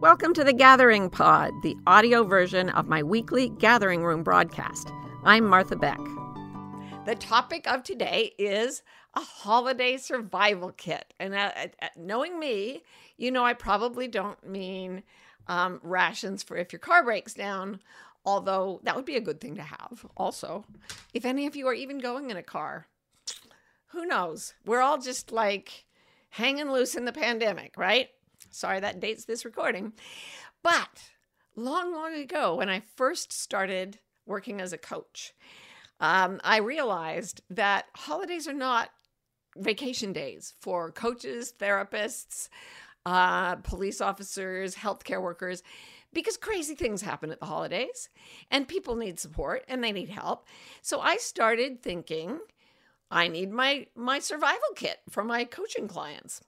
Welcome to the Gathering Pod, the audio version of my weekly Gathering Room broadcast. I'm Martha Beck. The topic of today is a holiday survival kit. And uh, uh, knowing me, you know I probably don't mean um, rations for if your car breaks down, although that would be a good thing to have. Also, if any of you are even going in a car, who knows? We're all just like hanging loose in the pandemic, right? Sorry that dates this recording. But long, long ago, when I first started working as a coach, um, I realized that holidays are not vacation days for coaches, therapists, uh, police officers, healthcare workers, because crazy things happen at the holidays and people need support and they need help. So I started thinking, I need my my survival kit for my coaching clients.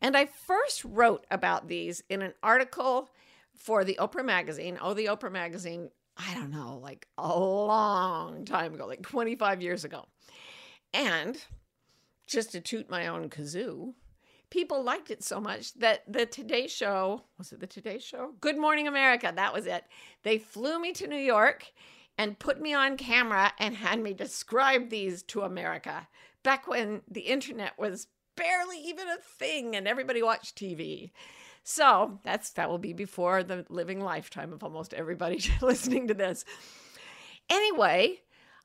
And I first wrote about these in an article for the Oprah magazine. Oh, the Oprah magazine, I don't know, like a long time ago, like 25 years ago. And just to toot my own kazoo, people liked it so much that the Today Show, was it the Today Show? Good Morning America, that was it. They flew me to New York and put me on camera and had me describe these to America back when the internet was barely even a thing and everybody watched TV. So that's that will be before the living lifetime of almost everybody listening to this. Anyway,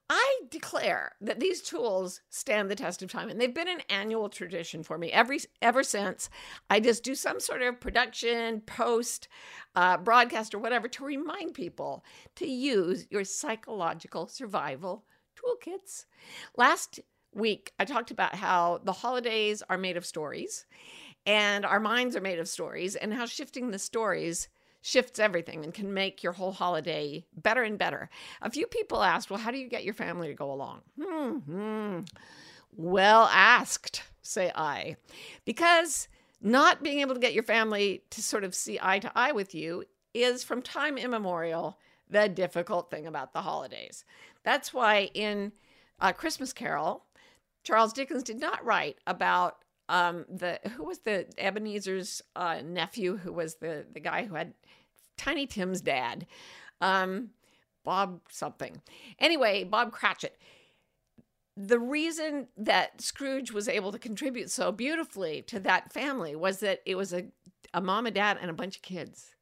I declare that these tools stand the test of time and they've been an annual tradition for me every ever since I just do some sort of production, post, uh, broadcast, or whatever to remind people to use your psychological survival toolkits. Last week, I talked about how the holidays are made of stories and our minds are made of stories, and how shifting the stories shifts everything and can make your whole holiday better and better. A few people asked, Well, how do you get your family to go along? Hmm. Well asked, say I. Because not being able to get your family to sort of see eye to eye with you is from time immemorial the difficult thing about the holidays. That's why in a Christmas Carol, Charles Dickens did not write about um, the who was the Ebenezer's uh, nephew, who was the the guy who had Tiny Tim's dad, um, Bob something. Anyway, Bob Cratchit. The reason that Scrooge was able to contribute so beautifully to that family was that it was a, a mom, and dad, and a bunch of kids.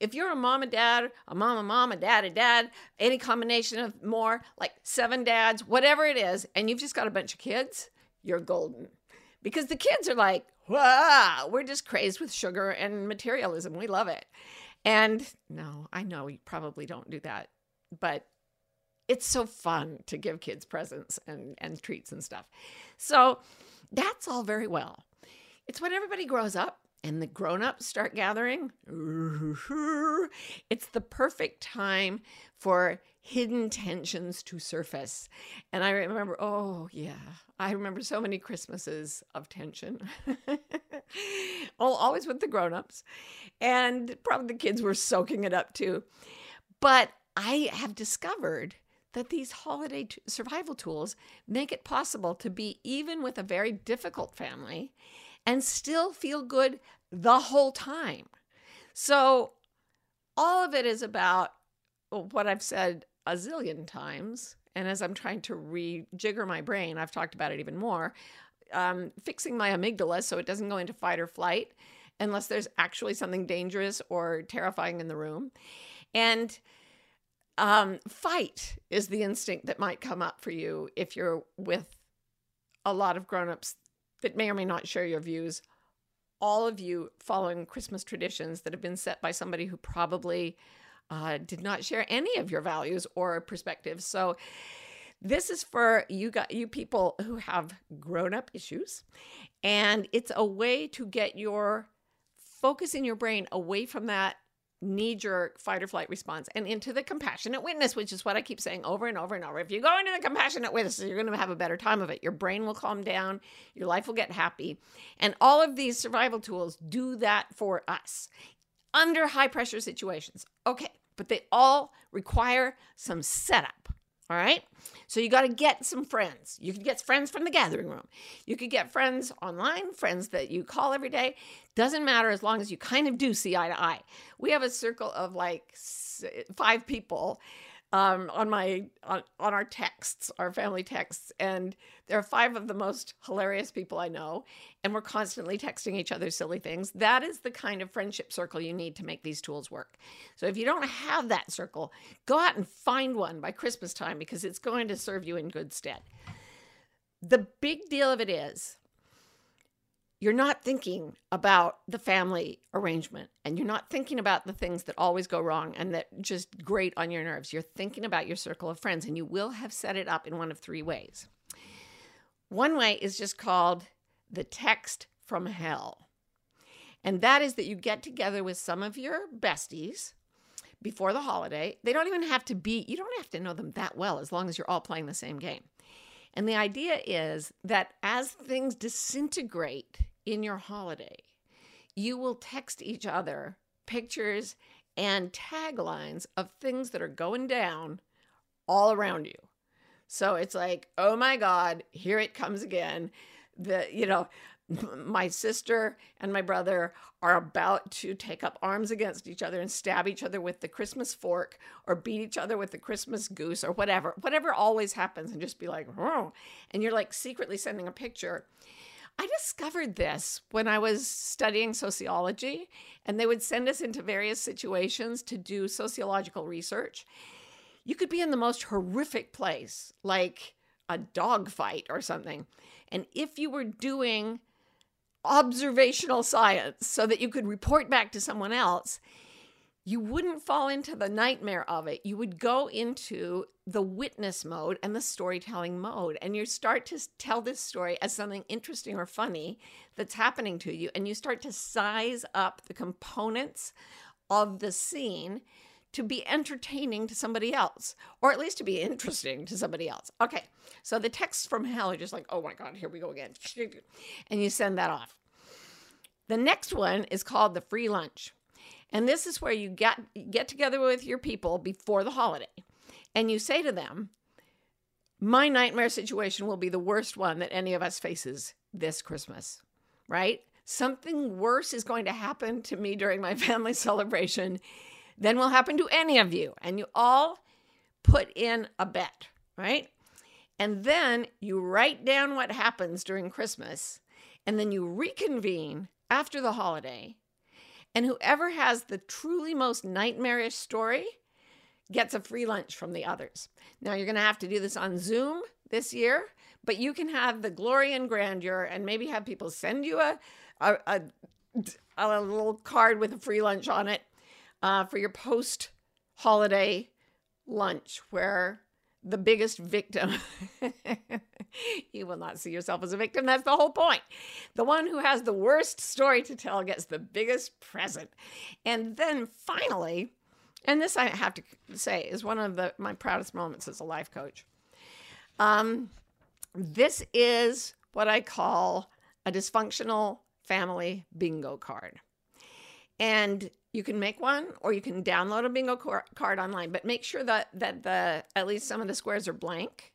If you're a mom and dad, a mom, a mom, a dad, a dad, any combination of more, like seven dads, whatever it is, and you've just got a bunch of kids, you're golden. Because the kids are like, wow, we're just crazed with sugar and materialism. We love it. And no, I know you probably don't do that, but it's so fun to give kids presents and, and treats and stuff. So that's all very well. It's when everybody grows up and the grown-ups start gathering it's the perfect time for hidden tensions to surface. And i remember oh yeah i remember so many christmases of tension. Always with the grown-ups. And probably the kids were soaking it up too. But i have discovered that these holiday survival tools make it possible to be even with a very difficult family and still feel good the whole time. So, all of it is about what I've said a zillion times. And as I'm trying to rejigger my brain, I've talked about it even more. Um, fixing my amygdala so it doesn't go into fight or flight unless there's actually something dangerous or terrifying in the room. And um, fight is the instinct that might come up for you if you're with a lot of grown-ups that may or may not share your views all of you following christmas traditions that have been set by somebody who probably uh, did not share any of your values or perspectives. So this is for you got you people who have grown up issues and it's a way to get your focus in your brain away from that knee jerk fight or flight response and into the compassionate witness, which is what I keep saying over and over and over. If you go into the compassionate witness, you're going to have a better time of it. Your brain will calm down, your life will get happy. And all of these survival tools do that for us under high pressure situations. Okay, but they all require some setup. All right. So you got to get some friends. You could get friends from the gathering room. You could get friends online, friends that you call every day. Doesn't matter as long as you kind of do see eye to eye. We have a circle of like five people um, on my on, on our texts, our family texts, and there are five of the most hilarious people I know, and we're constantly texting each other silly things. That is the kind of friendship circle you need to make these tools work. So if you don't have that circle, go out and find one by Christmas time because it's going to serve you in good stead. The big deal of it is you're not thinking about the family arrangement and you're not thinking about the things that always go wrong and that just grate on your nerves. You're thinking about your circle of friends and you will have set it up in one of three ways. One way is just called the text from hell. And that is that you get together with some of your besties before the holiday. They don't even have to be, you don't have to know them that well as long as you're all playing the same game. And the idea is that as things disintegrate in your holiday, you will text each other pictures and taglines of things that are going down all around you. So it's like, oh my God, here it comes again. The, you know, my sister and my brother are about to take up arms against each other and stab each other with the Christmas fork or beat each other with the Christmas goose or whatever, whatever always happens, and just be like, oh, and you're like secretly sending a picture. I discovered this when I was studying sociology, and they would send us into various situations to do sociological research. You could be in the most horrific place, like a dog fight or something. And if you were doing observational science so that you could report back to someone else, you wouldn't fall into the nightmare of it. You would go into the witness mode and the storytelling mode. And you start to tell this story as something interesting or funny that's happening to you. And you start to size up the components of the scene to be entertaining to somebody else, or at least to be interesting to somebody else. Okay, so the texts from hell are just like, oh my God, here we go again. And you send that off. The next one is called the free lunch. And this is where you get get together with your people before the holiday and you say to them, my nightmare situation will be the worst one that any of us faces this Christmas, right? Something worse is going to happen to me during my family celebration than will happen to any of you. And you all put in a bet, right? And then you write down what happens during Christmas, and then you reconvene after the holiday and whoever has the truly most nightmarish story gets a free lunch from the others. Now, you're going to have to do this on Zoom this year, but you can have the glory and grandeur and maybe have people send you a, a, a, a little card with a free lunch on it uh, for your post holiday lunch where the biggest victim. you will not see yourself as a victim. That's the whole point. The one who has the worst story to tell gets the biggest present. And then finally, and this I have to say is one of the my proudest moments as a life coach. Um, this is what I call a dysfunctional family bingo card. And you can make one or you can download a bingo card online, but make sure that that the at least some of the squares are blank.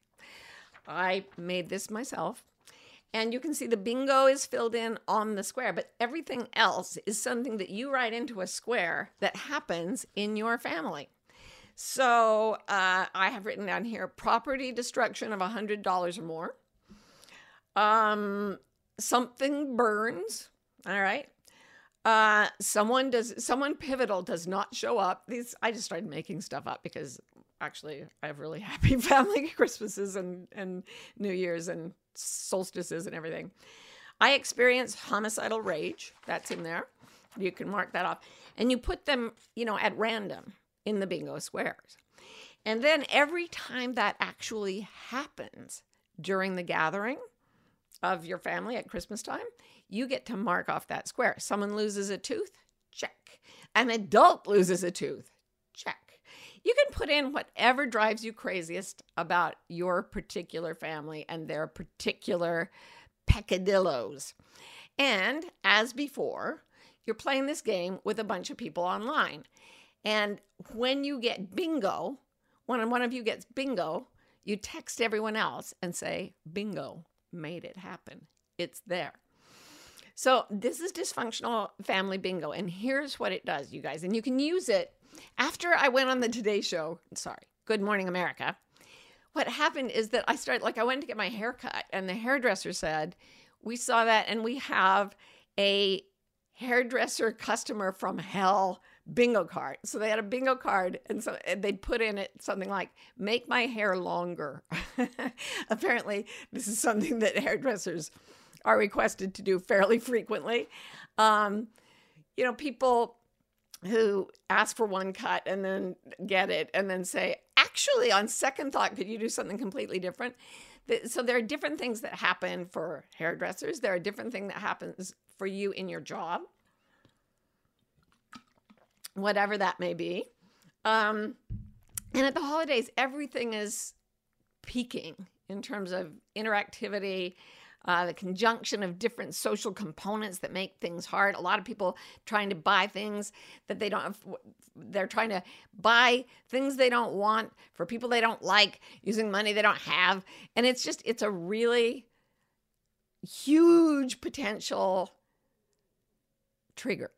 I made this myself. And you can see the bingo is filled in on the square, but everything else is something that you write into a square that happens in your family. So uh, I have written down here property destruction of $100 or more. Um, something burns. All right. Uh, someone does someone pivotal does not show up. These I just started making stuff up because actually I have really happy family Christmases and and New Year's and solstices and everything. I experience homicidal rage. That's in there. You can mark that off. And you put them, you know, at random in the bingo squares. And then every time that actually happens during the gathering of your family at Christmas time, you get to mark off that square. Someone loses a tooth, check. An adult loses a tooth, check. You can put in whatever drives you craziest about your particular family and their particular peccadillos. And as before, you're playing this game with a bunch of people online. And when you get bingo, when one of you gets bingo, you text everyone else and say, bingo, made it happen. It's there. So, this is dysfunctional family bingo. And here's what it does, you guys. And you can use it after I went on the Today Show. Sorry, Good Morning America. What happened is that I started, like, I went to get my hair cut, and the hairdresser said, We saw that, and we have a hairdresser customer from hell bingo card. So they had a bingo card, and so they'd put in it something like "Make my hair longer." Apparently, this is something that hairdressers are requested to do fairly frequently. Um, you know, people who ask for one cut and then get it, and then say, "Actually, on second thought, could you do something completely different?" So there are different things that happen for hairdressers. There are different things that happens for you in your job whatever that may be. Um, and at the holidays, everything is peaking in terms of interactivity, uh, the conjunction of different social components that make things hard. A lot of people trying to buy things that they don't have, they're trying to buy things they don't want for people they don't like using money they don't have. And it's just, it's a really huge potential trigger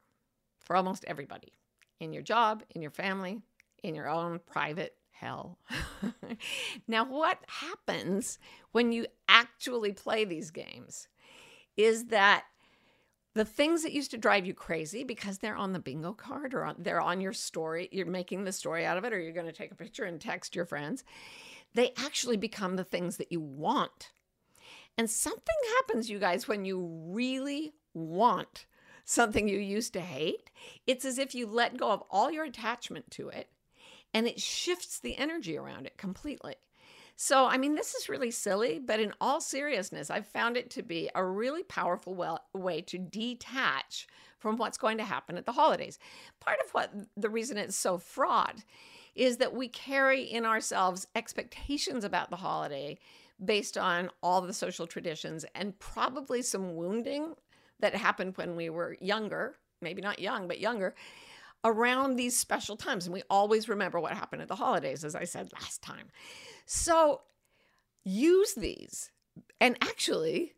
for almost everybody in your job, in your family, in your own private hell. now, what happens when you actually play these games is that the things that used to drive you crazy because they're on the bingo card or on, they're on your story, you're making the story out of it, or you're going to take a picture and text your friends, they actually become the things that you want. And something happens, you guys, when you really want something you used to hate, it's as if you let go of all your attachment to it and it shifts the energy around it completely. So, I mean, this is really silly, but in all seriousness, I've found it to be a really powerful well, way to detach from what's going to happen at the holidays. Part of what the reason it's so fraught is that we carry in ourselves expectations about the holiday based on all the social traditions and probably some wounding that happened when we were younger, maybe not young, but younger, around these special times. And we always remember what happened at the holidays, as I said last time. So use these. And actually,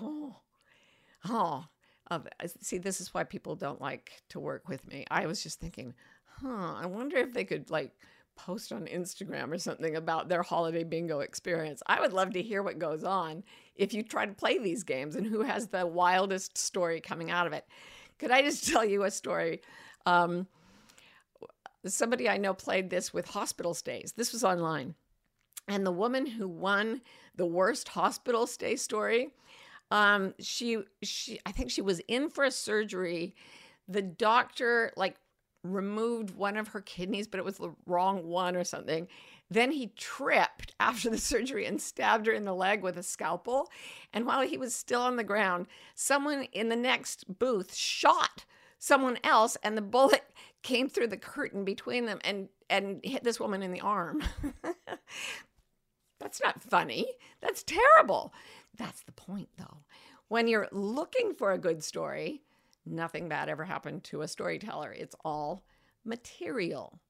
oh, oh, uh, see, this is why people don't like to work with me. I was just thinking, huh, I wonder if they could like post on Instagram or something about their holiday bingo experience. I would love to hear what goes on if you try to play these games and who has the wildest story coming out of it. Could I just tell you a story? Um, somebody I know played this with hospital stays. This was online. And the woman who won the worst hospital stay story, um, she she I think she was in for a surgery. The doctor like removed one of her kidneys, but it was the wrong one or something. Then he tripped after the surgery and stabbed her in the leg with a scalpel. And while he was still on the ground, someone in the next booth shot someone else, and the bullet came through the curtain between them and, and hit this woman in the arm. That's not funny. That's terrible. That's the point, though. When you're looking for a good story, Nothing bad ever happened to a storyteller. It's all material.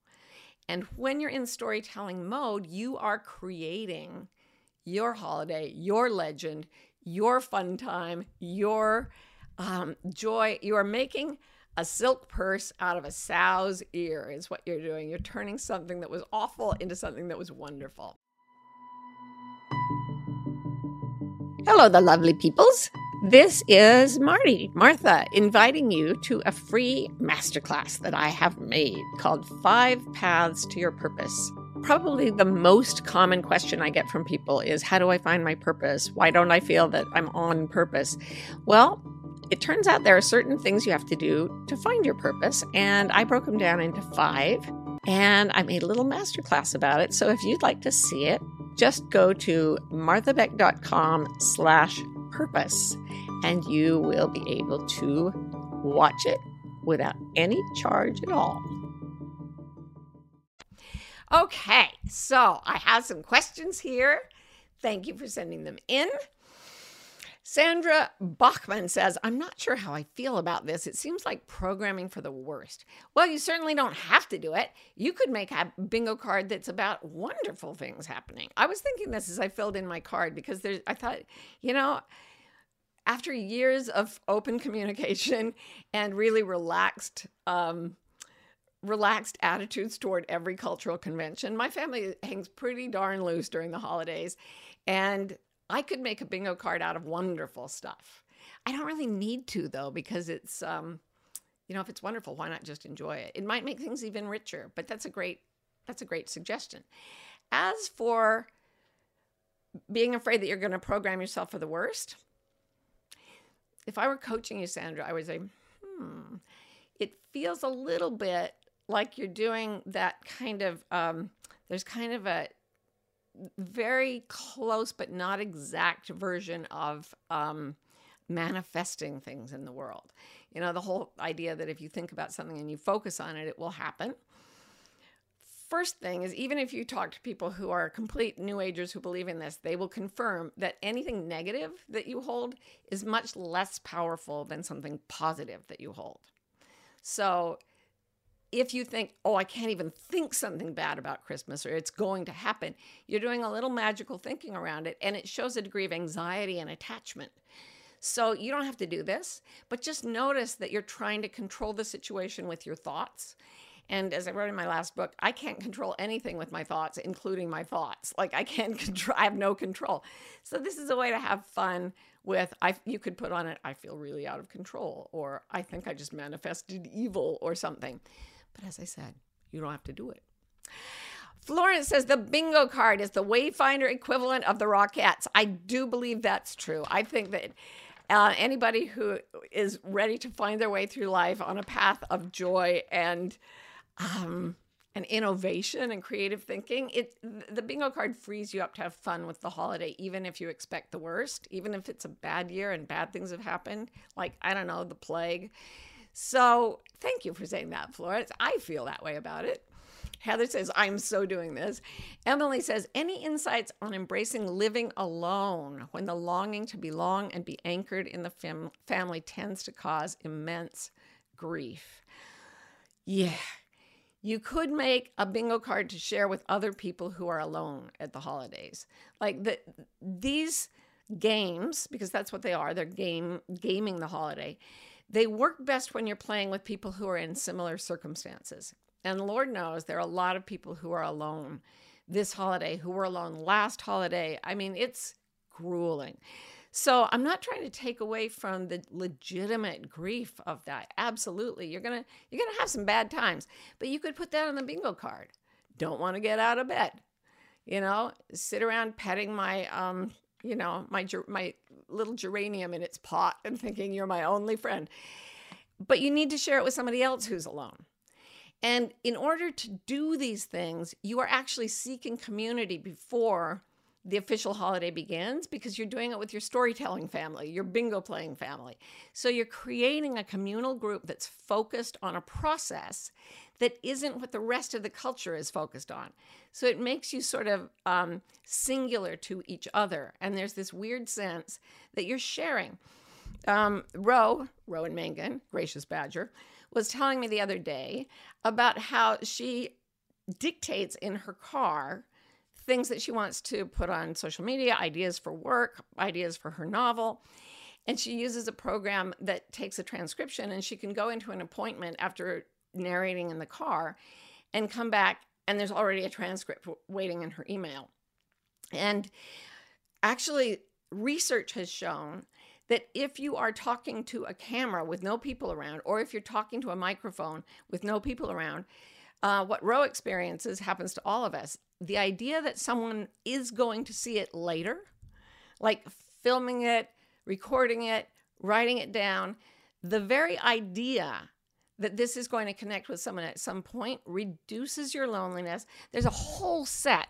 And when you're in storytelling mode, you are creating your holiday, your legend, your fun time, your um, joy. You are making a silk purse out of a sow's ear, is what you're doing. You're turning something that was awful into something that was wonderful. Hello, the lovely peoples. This is Marty, Martha, inviting you to a free masterclass that I have made called Five Paths to Your Purpose. Probably the most common question I get from people is How do I find my purpose? Why don't I feel that I'm on purpose? Well, it turns out there are certain things you have to do to find your purpose, and I broke them down into five, and I made a little masterclass about it. So if you'd like to see it, just go to marthabeck.com slash purpose, and you will be able to watch it without any charge at all. Okay, so I have some questions here. Thank you for sending them in. Sandra Bachman says, I'm not sure how I feel about this. It seems like programming for the worst. Well, you certainly don't have to do it. You could make a bingo card that's about wonderful things happening. I was thinking this as I filled in my card because there's, I thought, you know, after years of open communication and really relaxed, um, relaxed attitudes toward every cultural convention, my family hangs pretty darn loose during the holidays. And I could make a bingo card out of wonderful stuff. I don't really need to though because it's um you know if it's wonderful why not just enjoy it. It might make things even richer, but that's a great that's a great suggestion. As for being afraid that you're going to program yourself for the worst, if I were coaching you, Sandra, I would say, hmm, it feels a little bit like you're doing that kind of, um, there's kind of a very close but not exact version of um, manifesting things in the world. You know, the whole idea that if you think about something and you focus on it, it will happen. First thing is, even if you talk to people who are complete New Agers who believe in this, they will confirm that anything negative that you hold is much less powerful than something positive that you hold. So, if you think, oh, I can't even think something bad about Christmas or it's going to happen, you're doing a little magical thinking around it and it shows a degree of anxiety and attachment. So you don't have to do this, but just notice that you're trying to control the situation with your thoughts. And as I wrote in my last book, I can't control anything with my thoughts, including my thoughts. Like I can't control, I have no control. So this is a way to have fun with I you could put on it I feel really out of control or I think I just manifested evil or something. But as I said, you don't have to do it. Florence says the bingo card is the Wayfinder equivalent of the Rockettes. I do believe that's true. I think that uh, anybody who is ready to find their way through life on a path of joy and um, and innovation and creative thinking, it the bingo card frees you up to have fun with the holiday, even if you expect the worst, even if it's a bad year and bad things have happened, like I don't know, the plague. So thank you for saying that, Florence. I feel that way about it. Heather says, I'm so doing this. Emily says, any insights on embracing living alone when the longing to belong and be anchored in the fam- family tends to cause immense grief? Yeah. You could make a bingo card to share with other people who are alone at the holidays. Like the, these games, because that's what they are, they're game gaming the holiday they work best when you're playing with people who are in similar circumstances. And Lord knows there are a lot of people who are alone this holiday, who were alone last holiday. I mean, it's grueling. So I'm not trying to take away from the legitimate grief of that. Absolutely. You're going to you're going to have some bad times, but you could put that on the bingo card. Don't want to get out of bed. You know, sit around petting my um you know, my my little geranium in its pot and thinking you're my only friend. But you need to share it with somebody else who's alone. And in order to do these things, you are actually seeking community before the official holiday begins because you're doing it with your storytelling family, your bingo playing family. So you're creating a communal group that's focused on a process that isn't what the rest of the culture is focused on. So it makes you sort of um, singular to each other. And there's this weird sense that you're sharing. Um, Ro, Rowan Mangan, Gracious Badger, was telling me the other day about how she dictates in her car things that she wants to put on social media, ideas for work, ideas for her novel. And she uses a program that takes a transcription and she can go into an appointment after narrating in the car and come back and there's already a transcript waiting in her email. And actually, research has shown that if you are talking to a camera with no people around, or if you're talking to a microphone with no people around, uh, what Ro experiences happens to all of us. The idea that someone is going to see it later, like filming it, recording it, writing it down, the very idea that this is going to connect with someone at some point reduces your loneliness. There's a whole set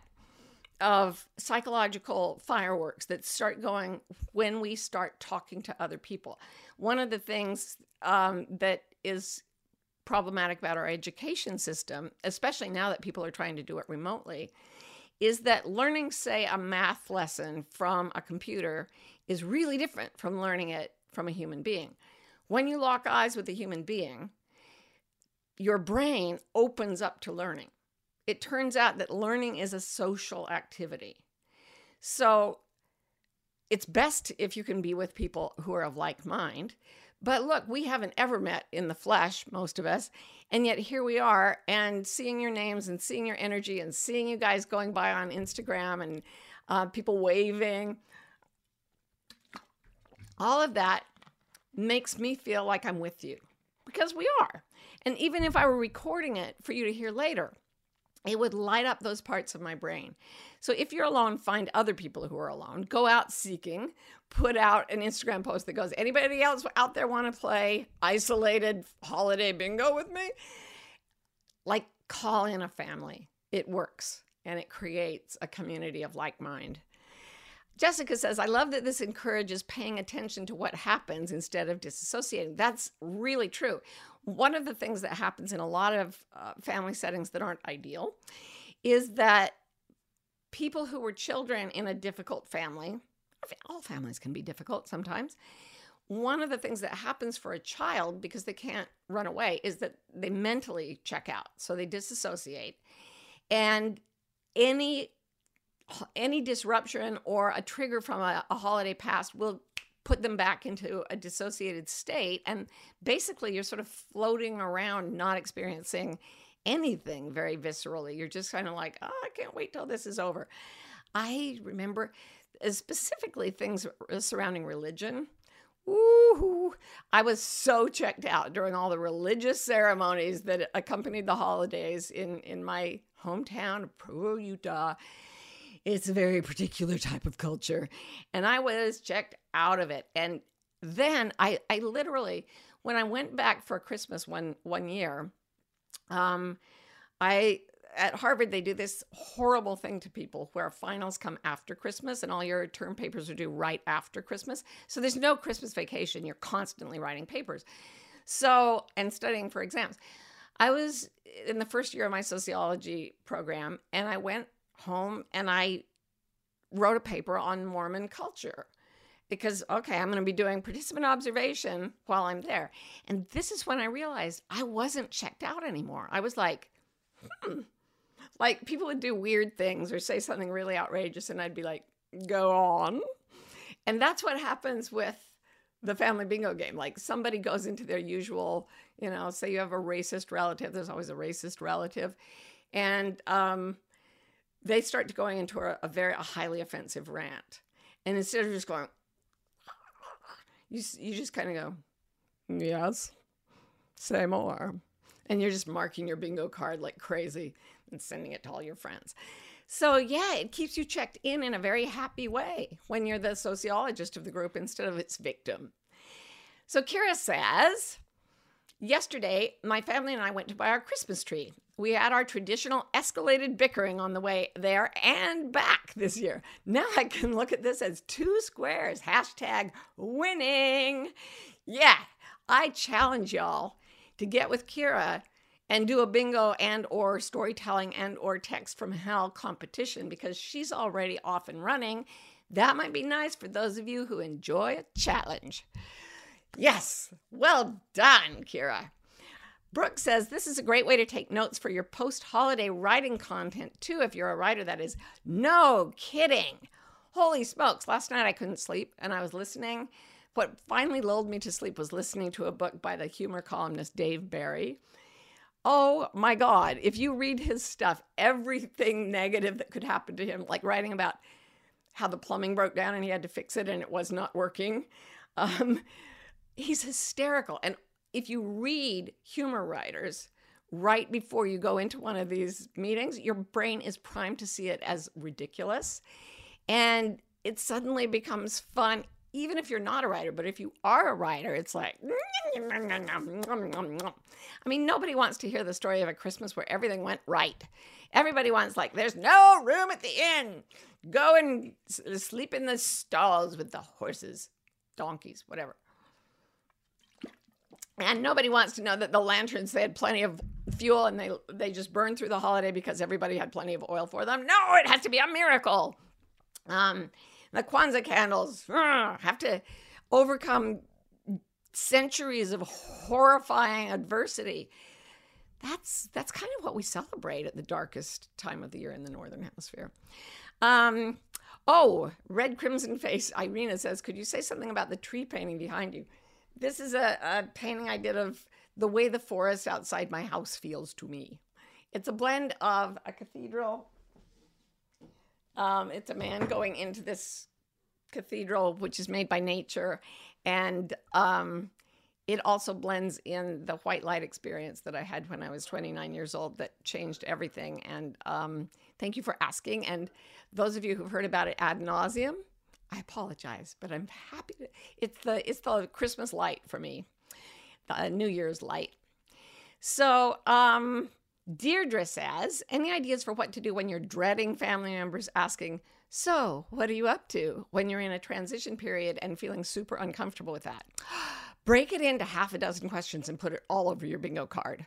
of psychological fireworks that start going when we start talking to other people. One of the things um, that is problematic about our education system, especially now that people are trying to do it remotely, is that learning, say, a math lesson from a computer is really different from learning it from a human being. When you lock eyes with a human being, your brain opens up to learning. It turns out that learning is a social activity. So it's best if you can be with people who are of like mind. But look, we haven't ever met in the flesh, most of us. And yet here we are, and seeing your names and seeing your energy and seeing you guys going by on Instagram and uh, people waving. All of that makes me feel like I'm with you because we are. And even if I were recording it for you to hear later, it would light up those parts of my brain. So if you're alone, find other people who are alone. Go out seeking. Put out an Instagram post that goes, anybody else out there want to play isolated holiday bingo with me? Like call in a family. It works and it creates a community of like mind. Jessica says, I love that this encourages paying attention to what happens instead of disassociating. That's really true. One of the things that happens in a lot of uh, family settings that aren't ideal is that people who were children in a difficult family, all families can be difficult sometimes. One of the things that happens for a child because they can't run away is that they mentally check out. So they disassociate. And any any disruption or a trigger from a, a holiday past will put them back into a dissociated state. And basically, you're sort of floating around, not experiencing anything very viscerally. You're just kind of like, oh, I can't wait till this is over. I remember uh, specifically things surrounding religion. Ooh, I was so checked out during all the religious ceremonies that accompanied the holidays in, in my hometown of Provo, Utah. It's a very particular type of culture. And I was checked out of it. And then I, I literally, when I went back for Christmas one one year, um, I at Harvard they do this horrible thing to people where finals come after Christmas and all your term papers are due right after Christmas. So there's no Christmas vacation. You're constantly writing papers. So and studying for exams. I was in the first year of my sociology program and I went home and I wrote a paper on Mormon culture because, okay, I'm going to be doing participant observation while I'm there. And this is when I realized I wasn't checked out anymore. I was like, hmm. Like people would do weird things or say something really outrageous, and I'd be like, go on. And that's what happens with the family bingo game. Like somebody goes into their usual, you know, say you have a racist relative, there's always a racist relative. And um, they start going into a, a very a highly offensive rant. And instead of just going, you, you just kind of go, yes, say more. And you're just marking your bingo card like crazy and sending it to all your friends. So, yeah, it keeps you checked in in a very happy way when you're the sociologist of the group instead of its victim. So, Kira says, Yesterday, my family and I went to buy our Christmas tree. We had our traditional escalated bickering on the way there and back this year. Now I can look at this as two squares. Hashtag winning. Yeah, I challenge y'all to get with Kira and do a bingo and or storytelling and or text from hell competition because she's already off and running. That might be nice for those of you who enjoy a challenge. Yes, well done, Kira. Brooke says this is a great way to take notes for your post holiday writing content, too, if you're a writer, that is. No kidding. Holy smokes. Last night I couldn't sleep and I was listening. What finally lulled me to sleep was listening to a book by the humor columnist Dave Barry. Oh my God. If you read his stuff, everything negative that could happen to him, like writing about how the plumbing broke down and he had to fix it and it was not working. Um, he's hysterical. And if you read humor writers right before you go into one of these meetings, your brain is primed to see it as ridiculous. And it suddenly becomes fun, even if you're not a writer. But if you are a writer, it's like, I mean, nobody wants to hear the story of a Christmas where everything went right. Everybody wants, like, there's no room at the inn. Go and sleep in the stalls with the horses, donkeys, whatever. And nobody wants to know that the lanterns, they had plenty of fuel and they they just burned through the holiday because everybody had plenty of oil for them. No, it has to be a miracle. Um, the Kwanzaa candles uh, have to overcome centuries of horrifying adversity. That's that's kind of what we celebrate at the darkest time of the year in the northern hemisphere. Um, oh, red crimson face. Irina says, "Could you say something about the tree painting behind you?" This is a, a painting I did of the way the forest outside my house feels to me. It's a blend of a cathedral. Um, it's a man going into this cathedral, which is made by nature, and um, it also blends in the white light experience that I had when I was 29 years old that changed everything. And um, thank you for asking. And those of you who've heard about it ad nauseum, I apologize, but I'm happy. To, it's the it's the Christmas light for me, the New Year's light. So, um, Deirdre says, any ideas for what to do when you're dreading family members asking, so what are you up to when you're in a transition period and feeling super uncomfortable with that? Break it into half a dozen questions and put it all over your bingo card.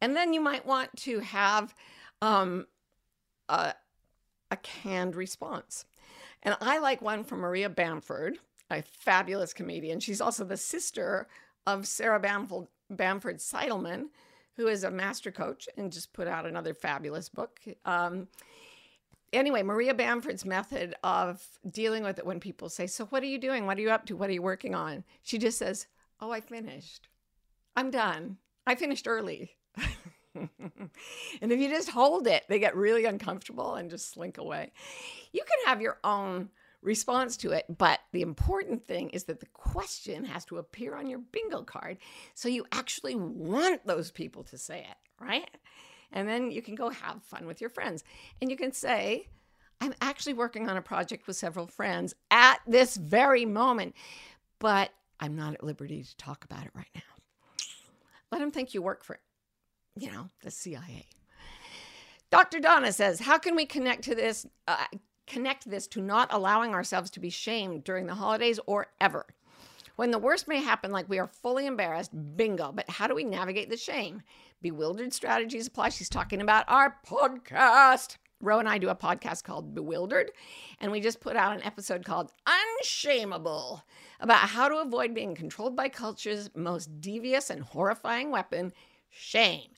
And then you might want to have um, a, a canned response. And I like one from Maria Bamford, a fabulous comedian. She's also the sister of Sarah Bamford, Bamford Seidelman, who is a master coach and just put out another fabulous book. Um, anyway, Maria Bamford's method of dealing with it when people say, So, what are you doing? What are you up to? What are you working on? She just says, Oh, I finished. I'm done. I finished early. and if you just hold it, they get really uncomfortable and just slink away. You can have your own response to it, but the important thing is that the question has to appear on your bingo card so you actually want those people to say it, right? And then you can go have fun with your friends. And you can say, I'm actually working on a project with several friends at this very moment, but I'm not at liberty to talk about it right now. Let them think you work for you know, the CIA. Dr. Donna says, "How can we connect to this uh, connect this to not allowing ourselves to be shamed during the holidays or ever? When the worst may happen like we are fully embarrassed, bingo, but how do we navigate the shame? Bewildered strategies apply. She's talking about our podcast. Ro and I do a podcast called Bewildered, and we just put out an episode called Unshameable about how to avoid being controlled by culture's most devious and horrifying weapon, shame.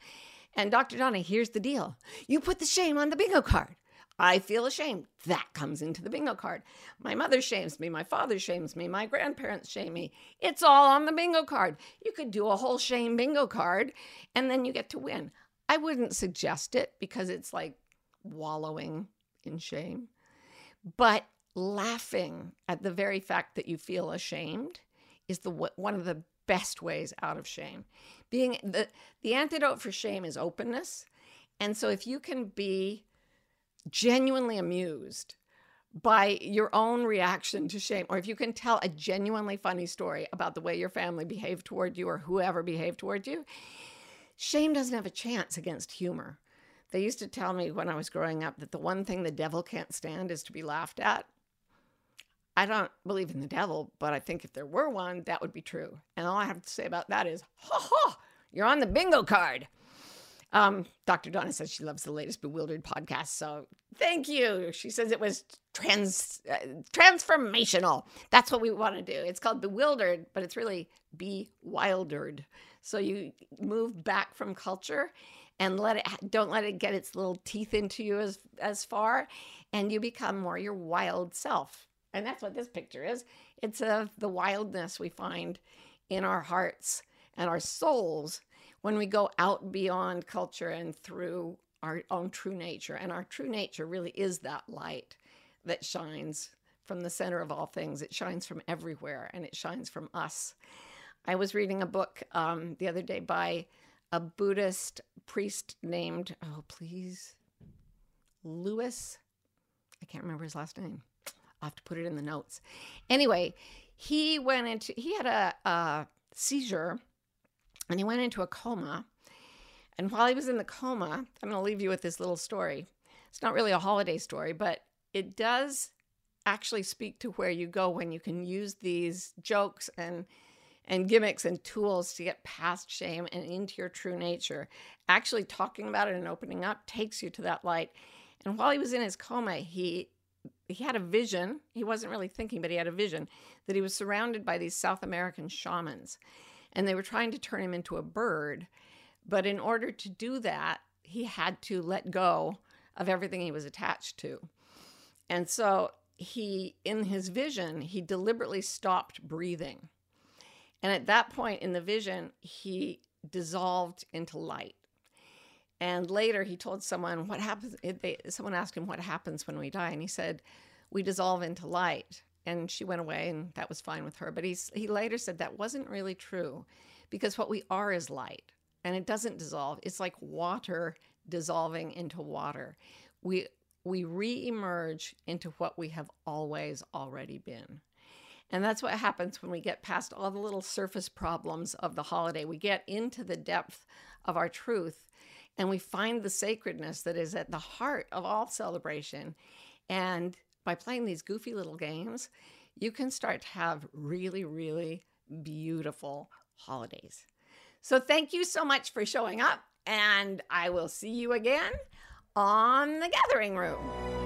And Dr. Donna, here's the deal you put the shame on the bingo card. I feel ashamed. That comes into the bingo card. My mother shames me. My father shames me. My grandparents shame me. It's all on the bingo card. You could do a whole shame bingo card and then you get to win. I wouldn't suggest it because it's like wallowing in shame. But laughing at the very fact that you feel ashamed is the one of the best ways out of shame. Being the the antidote for shame is openness. And so if you can be genuinely amused by your own reaction to shame, or if you can tell a genuinely funny story about the way your family behaved toward you or whoever behaved toward you, shame doesn't have a chance against humor. They used to tell me when I was growing up that the one thing the devil can't stand is to be laughed at. I don't believe in the devil, but I think if there were one, that would be true. And all I have to say about that is, ha ha, you're on the bingo card. Um, Dr. Donna says she loves the latest Bewildered podcast, so thank you. She says it was trans uh, transformational. That's what we want to do. It's called Bewildered, but it's really Be Wildered. So you move back from culture and let it don't let it get its little teeth into you as as far, and you become more your wild self. And that's what this picture is. It's of the wildness we find in our hearts and our souls when we go out beyond culture and through our own true nature. And our true nature really is that light that shines from the center of all things. It shines from everywhere and it shines from us. I was reading a book um, the other day by a Buddhist priest named, oh, please, Lewis. I can't remember his last name. I'll have to put it in the notes. Anyway, he went into, he had a, a seizure and he went into a coma. And while he was in the coma, I'm going to leave you with this little story. It's not really a holiday story, but it does actually speak to where you go when you can use these jokes and and gimmicks and tools to get past shame and into your true nature. Actually, talking about it and opening up takes you to that light. And while he was in his coma, he he had a vision. He wasn't really thinking, but he had a vision that he was surrounded by these South American shamans, and they were trying to turn him into a bird. But in order to do that, he had to let go of everything he was attached to. And so he, in his vision, he deliberately stopped breathing. And at that point in the vision, he dissolved into light. And later he told someone, What happens? They, someone asked him, What happens when we die? And he said, We dissolve into light. And she went away, and that was fine with her. But he's, he later said that wasn't really true because what we are is light and it doesn't dissolve. It's like water dissolving into water. We, we re emerge into what we have always already been. And that's what happens when we get past all the little surface problems of the holiday. We get into the depth of our truth and we find the sacredness that is at the heart of all celebration. And by playing these goofy little games, you can start to have really, really beautiful holidays. So thank you so much for showing up, and I will see you again on the Gathering Room.